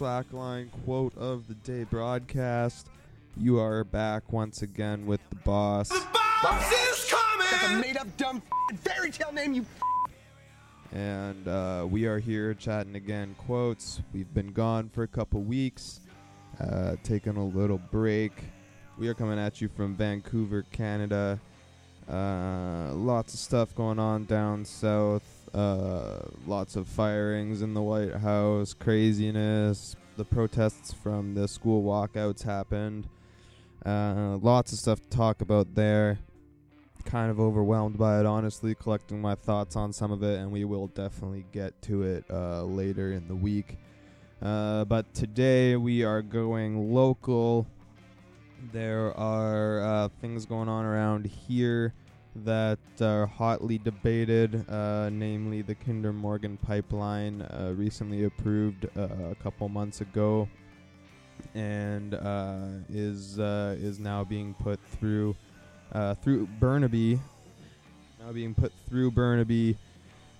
Slackline Quote of the Day broadcast. You are back once again with the boss. The boss is coming! That's a made up dumb f- fairy tale name, you f- and uh, we are here chatting again quotes we've been gone for a couple weeks uh, taking a little break we are coming at you from vancouver canada uh, lots of stuff going on down south uh, lots of firings in the white house craziness the protests from the school walkouts happened uh, lots of stuff to talk about there kind of overwhelmed by it, honestly, collecting my thoughts on some of it, and we will definitely get to it uh, later in the week. Uh, but today we are going local. There are uh, things going on around here that are hotly debated, uh, namely the Kinder Morgan pipeline, uh, recently approved uh, a couple months ago, and is is now being put through uh, through Burnaby, now being put through Burnaby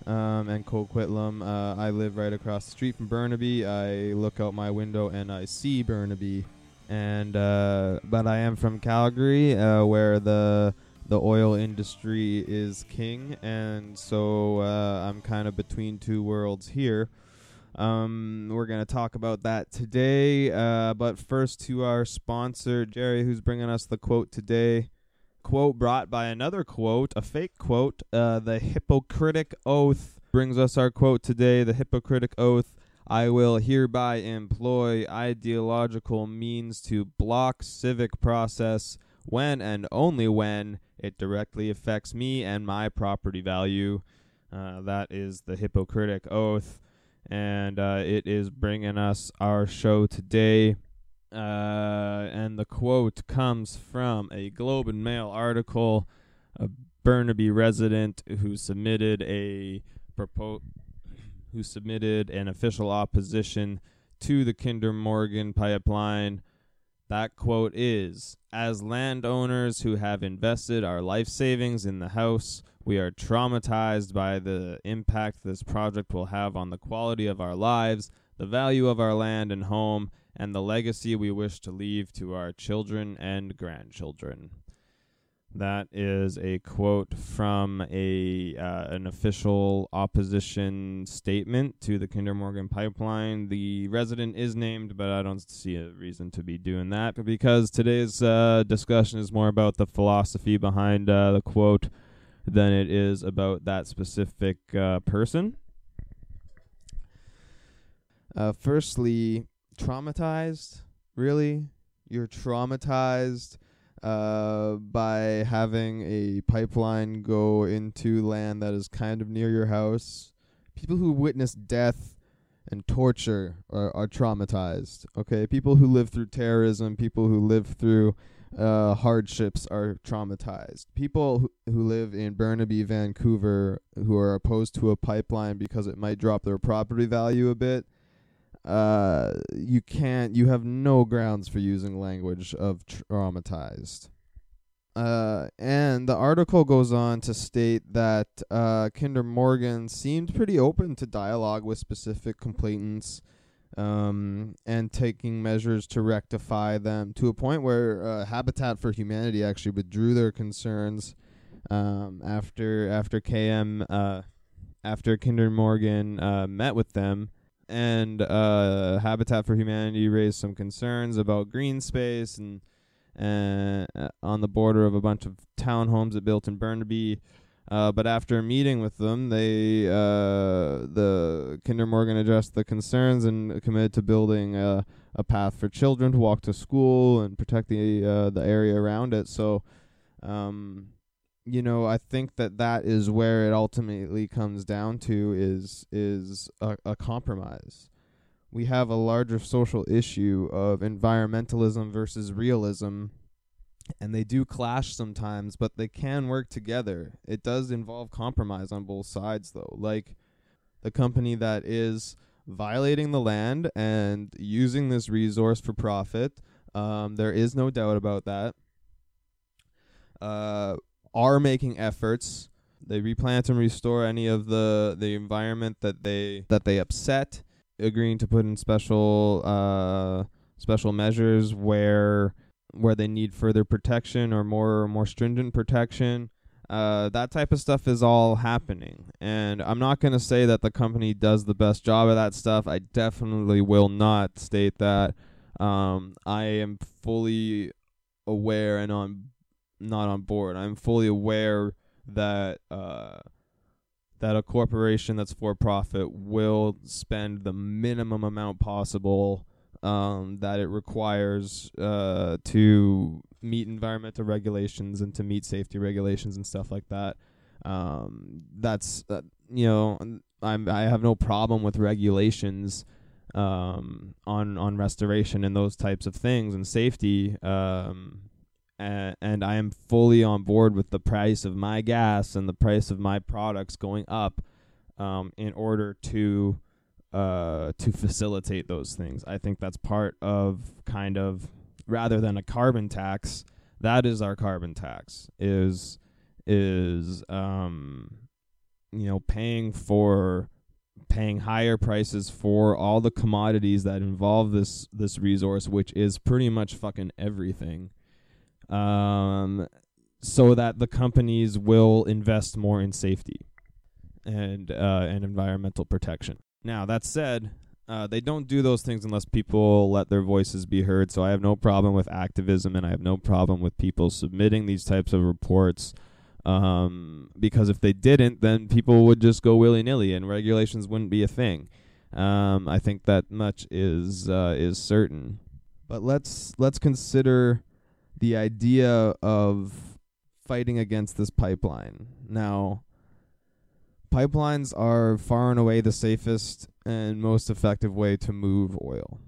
um, and Coquitlam. Uh, I live right across the street from Burnaby. I look out my window and I see Burnaby, and uh, but I am from Calgary, uh, where the the oil industry is king, and so uh, I'm kind of between two worlds here. Um, we're going to talk about that today. Uh, but first, to our sponsor, Jerry, who's bringing us the quote today quote brought by another quote, a fake quote. Uh, the Hypocritic Oath brings us our quote today. The Hypocritic Oath I will hereby employ ideological means to block civic process when and only when it directly affects me and my property value. Uh, that is the Hypocritic Oath. And uh, it is bringing us our show today. Uh, and the quote comes from a Globe and Mail article, a Burnaby resident who submitted a propo- who submitted an official opposition to the Kinder Morgan pipeline. That quote is As landowners who have invested our life savings in the house, we are traumatized by the impact this project will have on the quality of our lives, the value of our land and home, and the legacy we wish to leave to our children and grandchildren. That is a quote from a uh, an official opposition statement to the Kinder Morgan pipeline. The resident is named, but I don't see a reason to be doing that because today's uh, discussion is more about the philosophy behind uh, the quote than it is about that specific uh, person. Uh, firstly, traumatized. Really, you're traumatized uh, by having a pipeline go into land that is kind of near your house. People who witness death and torture are, are traumatized. Okay, people who live through terrorism, people who live through uh, hardships are traumatized. People who, who live in Burnaby, Vancouver, who are opposed to a pipeline because it might drop their property value a bit, uh, you can't, you have no grounds for using language of traumatized. Uh, and the article goes on to state that uh, Kinder Morgan seemed pretty open to dialogue with specific complainants um, and taking measures to rectify them to a point where uh, Habitat for Humanity actually withdrew their concerns um, after after KM uh, after Kinder Morgan uh, met with them and uh, Habitat for Humanity raised some concerns about green space and uh, on the border of a bunch of townhomes that built in Burnaby. Uh, but after meeting with them, they uh, the Kinder Morgan addressed the concerns and committed to building a, a path for children to walk to school and protect the uh, the area around it. So, um, you know, I think that that is where it ultimately comes down to is is a, a compromise. We have a larger social issue of environmentalism versus realism, and they do clash sometimes, but they can work together. It does involve compromise on both sides, though. Like the company that is violating the land and using this resource for profit. Um, there is no doubt about that. Uh, are making efforts They replant and restore any of the the environment that they that they upset, agreeing to put in special uh special measures where where they need further protection or more more stringent protection. Uh, that type of stuff is all happening, and I'm not going to say that the company does the best job of that stuff. I definitely will not state that. Um, I am fully aware and on not on board. I'm fully aware that uh, that a corporation that's for profit will spend the minimum amount possible um, that it requires uh, to meet environmental regulations and to meet safety regulations and stuff like that. Um, that's uh, you know I'm I have no problem with regulations um, on on restoration and those types of things and safety. Um, and, and I am fully on board with the price of my gas and the price of my products going up um, in order to uh, to facilitate those things. I think that's part of kind of rather than a carbon tax. That is our carbon tax. Is is um, you know paying for paying higher prices for all the commodities that involve this this resource, which is pretty much fucking everything. Um, so that the companies will invest more in safety and uh, and environmental protection. Now that said, uh, they don't do those things unless people let their voices be heard. So I have no problem with activism, and I have no problem with people submitting these types of reports. Um, because if they didn't, then people would just go willy nilly, and regulations wouldn't be a thing. Um, I think that much is uh, is certain. But let's let's consider the idea of fighting against this pipeline. Now, pipelines are far and away the safest and most effective way to move oil.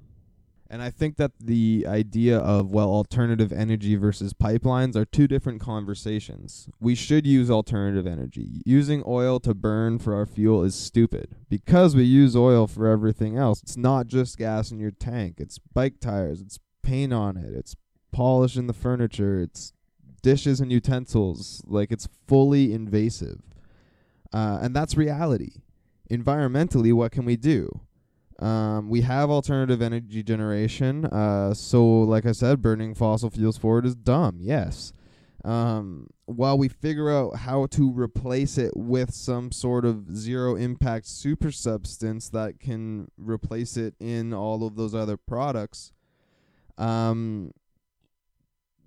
And I think that the idea of, well, alternative energy versus pipelines are two different conversations. We should use alternative energy. Using oil to burn for our fuel is stupid because we use oil for everything else. It's not just gas in your tank, it's bike tires, it's paint on it, it's polish in the furniture, it's dishes and utensils. Like, it's fully invasive. Uh, and that's reality. Environmentally, what can we do? Um, we have alternative energy generation. Uh, so, like I said, burning fossil fuels forward is dumb. Yes. Um, while we figure out how to replace it with some sort of zero impact super substance that can replace it in all of those other products, um,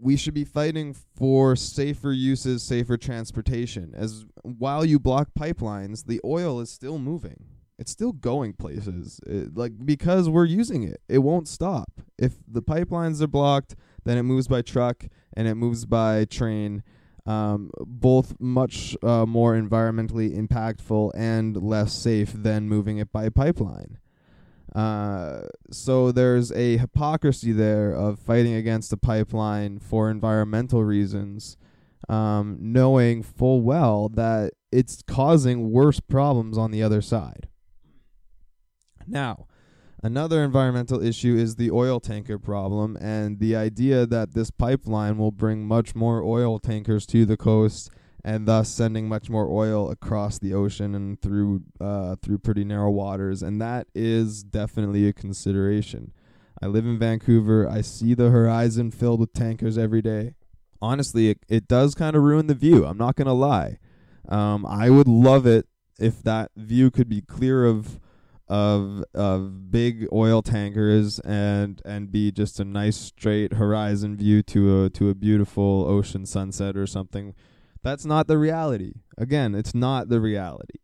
we should be fighting for safer uses, safer transportation. As while you block pipelines, the oil is still moving. It's still going places. It, like because we're using it, it won't stop. If the pipelines are blocked, then it moves by truck and it moves by train. Um, both much uh, more environmentally impactful and less safe than moving it by pipeline. Uh, so there's a hypocrisy there of fighting against a pipeline for environmental reasons, um, knowing full well that it's causing worse problems on the other side. Now, another environmental issue is the oil tanker problem and the idea that this pipeline will bring much more oil tankers to the coast and thus sending much more oil across the ocean and through uh, through pretty narrow waters, and that is definitely a consideration. I live in Vancouver. I see the horizon filled with tankers every day. Honestly, it, it does kind of ruin the view. I'm not gonna lie. Um, I would love it if that view could be clear of of of big oil tankers and and be just a nice straight horizon view to a to a beautiful ocean sunset or something that's not the reality. Again, it's not the reality.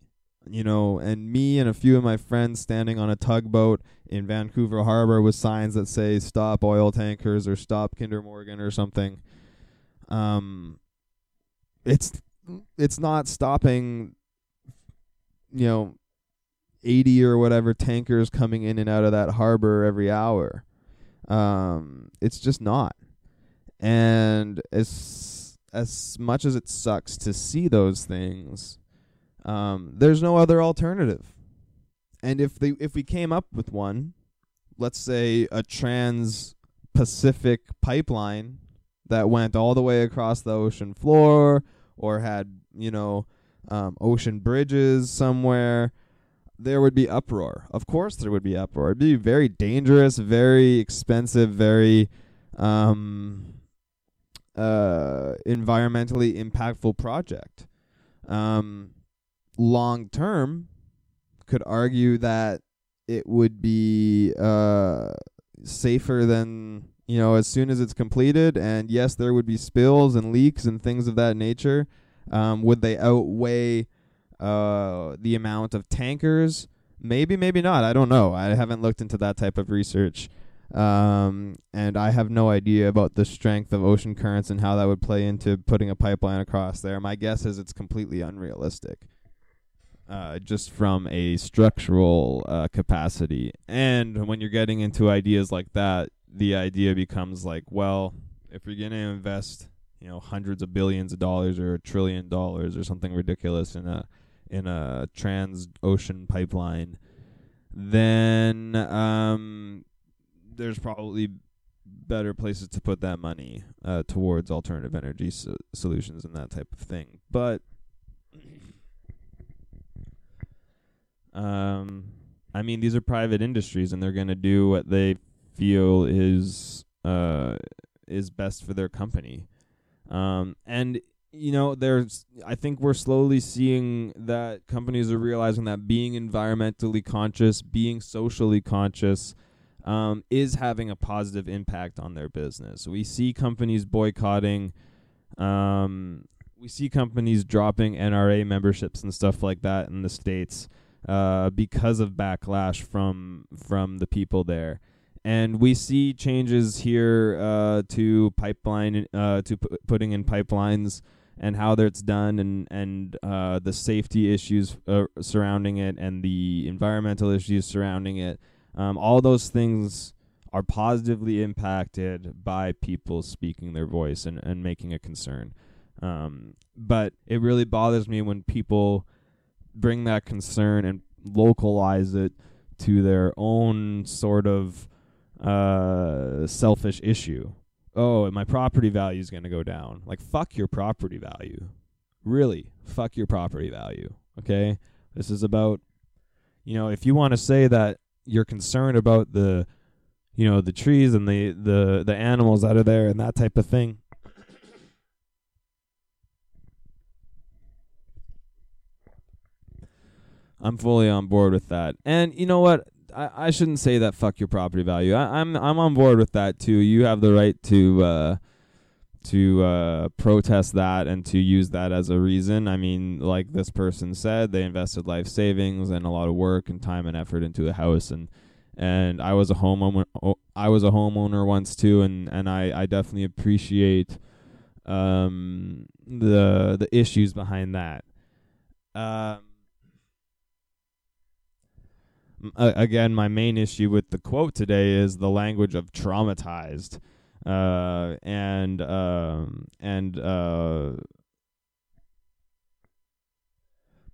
You know, and me and a few of my friends standing on a tugboat in Vancouver Harbor with signs that say stop oil tankers or stop Kinder Morgan or something. Um it's it's not stopping you know 80 or whatever tankers coming in and out of that harbor every hour. Um it's just not. And as as much as it sucks to see those things, um, there's no other alternative. And if they if we came up with one, let's say a trans Pacific pipeline that went all the way across the ocean floor or had, you know, um, ocean bridges somewhere, there would be uproar. Of course, there would be uproar. It'd be very dangerous, very expensive, very um, uh, environmentally impactful project. Um, long term, could argue that it would be uh, safer than you know as soon as it's completed. And yes, there would be spills and leaks and things of that nature. Um, would they outweigh uh, the amount of tankers? Maybe, maybe not. I don't know. I haven't looked into that type of research. Um, and I have no idea about the strength of ocean currents and how that would play into putting a pipeline across there. My guess is it's completely unrealistic, uh, just from a structural uh, capacity. And when you're getting into ideas like that, the idea becomes like, well, if you're going to invest, you know, hundreds of billions of dollars or a trillion dollars or something ridiculous in a in a trans ocean pipeline, then um, there's probably better places to put that money uh, towards alternative energy so- solutions and that type of thing. But um, I mean, these are private industries, and they're going to do what they feel is uh, is best for their company. Um, and you know, there's I think we're slowly seeing that companies are realizing that being environmentally conscious, being socially conscious, um, is having a positive impact on their business. We see companies boycotting. Um, we see companies dropping NRA memberships and stuff like that in the states uh, because of backlash from from the people there. And we see changes here uh, to pipeline uh, to p- putting in pipelines and how that's done and and uh, the safety issues uh, surrounding it and the environmental issues surrounding it. Um, all those things are positively impacted by people speaking their voice and, and making a concern. Um, but it really bothers me when people bring that concern and localize it to their own sort of uh, selfish issue. Oh, my property value is going to go down. Like, fuck your property value. Really, fuck your property value. Okay? This is about, you know, if you want to say that you're concerned about the, you know, the trees and the, the, the animals that are there and that type of thing, I'm fully on board with that. And you know what? I, I shouldn't say that fuck your property value. I, I'm I'm on board with that too. You have the right to uh, to uh, protest that and to use that as a reason. I mean, like this person said, they invested life savings and a lot of work and time and effort into a house and and I was a homeowner. I was a homeowner once too, and and I I definitely appreciate um the the issues behind that. Um again, my main issue with the quote today is the language of traumatized, uh, and um, and uh,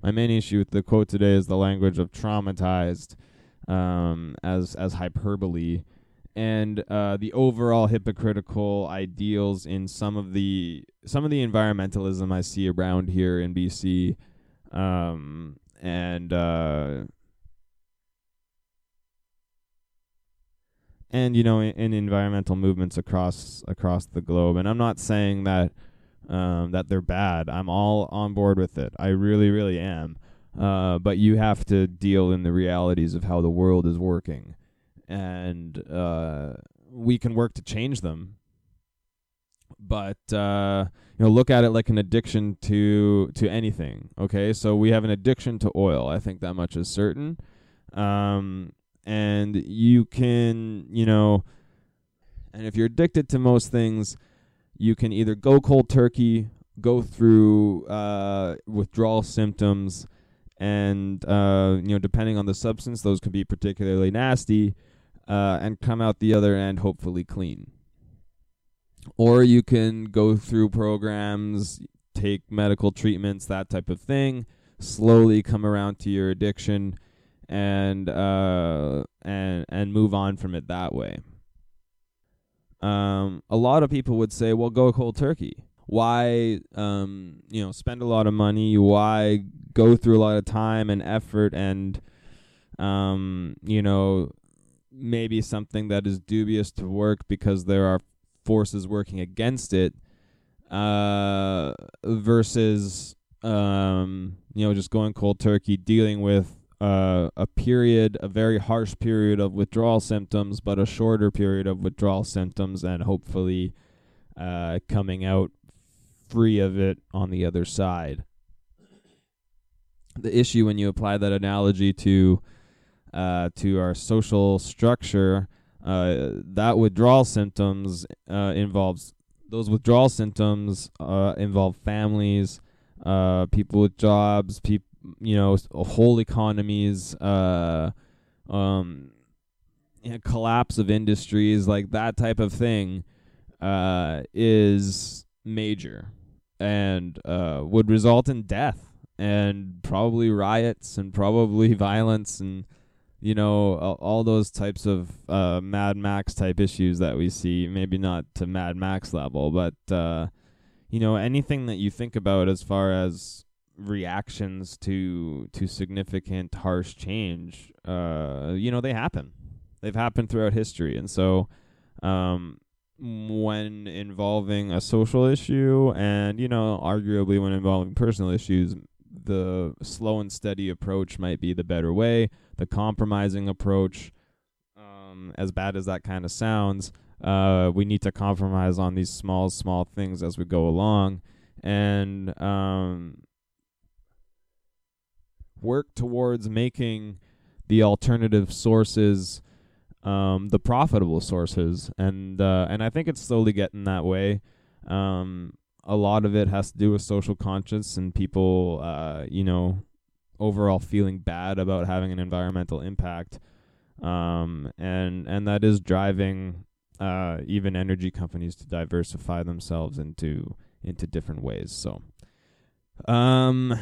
my main issue with the quote today is the language of traumatized, um, as as hyperbole, and uh, the overall hypocritical ideals in some of the some of the environmentalism I see around here in BC, um, and and you know in, in, environmental movements across across the globe. And i'm not saying that um, that they're bad. I'm all on board with it. I really really am. Uh, but you have to deal in the realities of how the world is working. And uh, we can work to change them. But uh, you know look at it like an addiction to to anything okay? So we have an addiction to oil. I think that much is certain. Um, and you can, you know, and if you're addicted to most things, you can either go cold turkey, go through uh, withdrawal symptoms, and uh, you know, depending on the substance, those can be particularly nasty, uh, and come out the other end hopefully clean. Or you can go through programs, take medical treatments, that type of thing, slowly come around to your addiction and uh, and and move on from it that way. Um, a lot of people would say, "Well, go cold turkey." why um you know spend a lot of money why go through a lot of time and effort and um you know maybe something that is dubious to work because there are forces working against it uh versus um you know just going cold turkey dealing with uh, a period, a very harsh period of withdrawal symptoms, but a shorter period of withdrawal symptoms, and hopefully uh, coming out free of it on the other side. The issue when you apply that analogy to uh, to our social structure, uh, that withdrawal symptoms uh, involves those withdrawal symptoms uh, involve families, people with jobs, people you know whole economies uh um collapse of industries like that type of thing uh is major and uh would result in death and probably riots and probably violence and you know all those types of uh Mad Max type issues that we see. Maybe not to Mad Max level but uh you know anything that you think about as far as reactions to to significant harsh change uh you know they happen. They've happened throughout history. And so um when involving a social issue and you know arguably when involving personal issues the slow and steady approach might be the better way. The compromising approach um as bad as that kind of sounds uh we need to compromise on these small small things as we go along. And um work towards making the alternative sources um, the profitable sources, and uh, and I think it's slowly getting that way. Um, a lot of it has to do with social conscience and people, uh, you know, overall feeling bad about having an environmental impact, um, and and that is driving uh, even energy companies to diversify themselves into into different ways. So, um.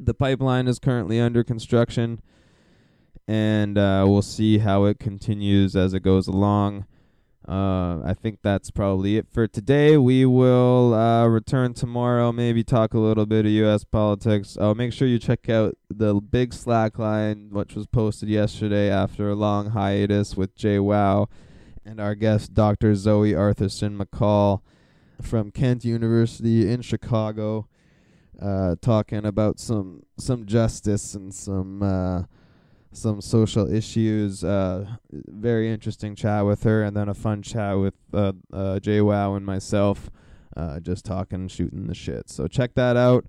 The pipeline is currently under construction, and uh, we'll see how it continues as it goes along. Uh, I think that's probably it for today. We will uh, return tomorrow, maybe talk a little bit of U.S. politics. Oh, make sure you check out the big Slackline, which was posted yesterday after a long hiatus with Jay Wow and our guest, Dr. Zoe Arthurson McCall from Kent University in Chicago uh, talking about some some justice and some uh, some social issues. Uh, very interesting chat with her, and then a fun chat with uh, uh, Jay Wow and myself, uh, just talking, shooting the shit. So check that out.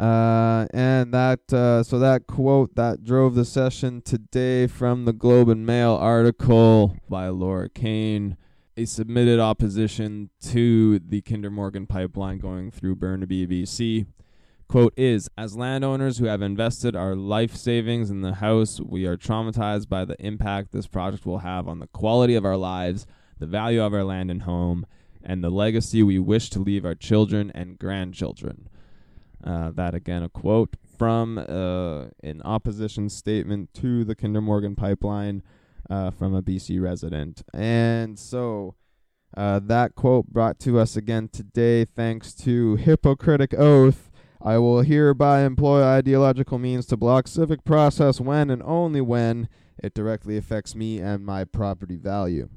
Uh, and that uh, so that quote that drove the session today from the Globe and Mail article by Laura Kane a submitted opposition to the Kinder Morgan pipeline going through Burnaby, BC. Quote is As landowners who have invested our life savings in the house, we are traumatized by the impact this project will have on the quality of our lives, the value of our land and home, and the legacy we wish to leave our children and grandchildren. Uh, that again, a quote from uh, an opposition statement to the Kinder Morgan pipeline uh, from a BC resident. And so uh, that quote brought to us again today thanks to Hypocritic Oath. I will hereby employ ideological means to block civic process when and only when it directly affects me and my property value.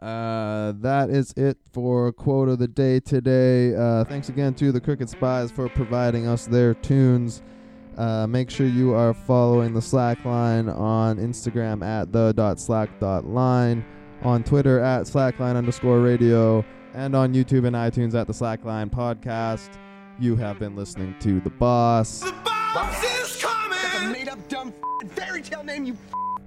Uh, that is it for quote of the day today. Uh, thanks again to the Crooked Spies for providing us their tunes. Uh, make sure you are following the Slackline on Instagram at the.slack.line, on Twitter at slackline underscore radio, and on YouTube and iTunes at the Slackline podcast. You have been listening to The Boss. The boss is coming! That's a made up dumb fairy tale name, you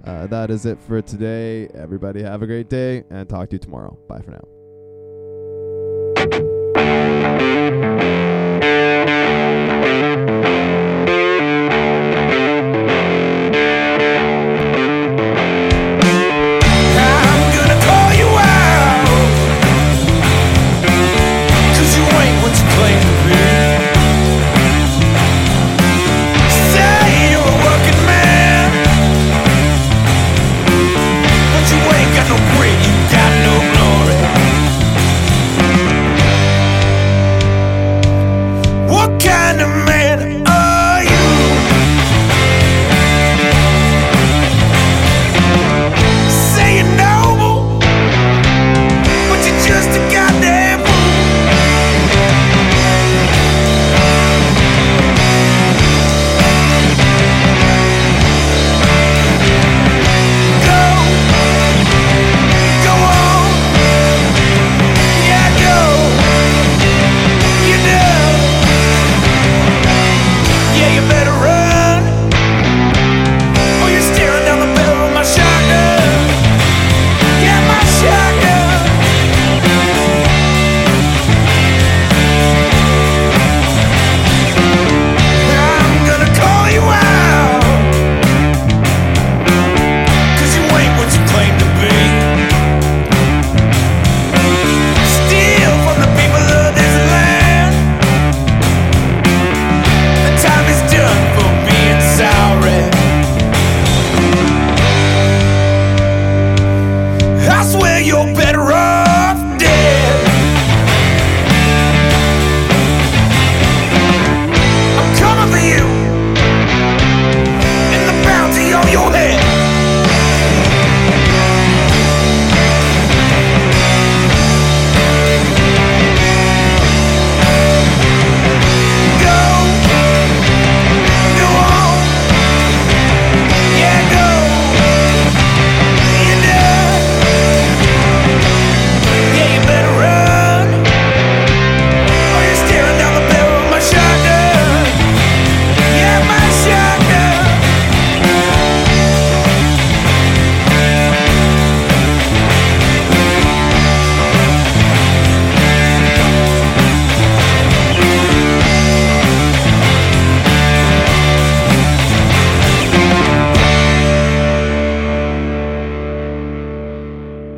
uh, that is it for today. Everybody have a great day and talk to you tomorrow. Bye for now.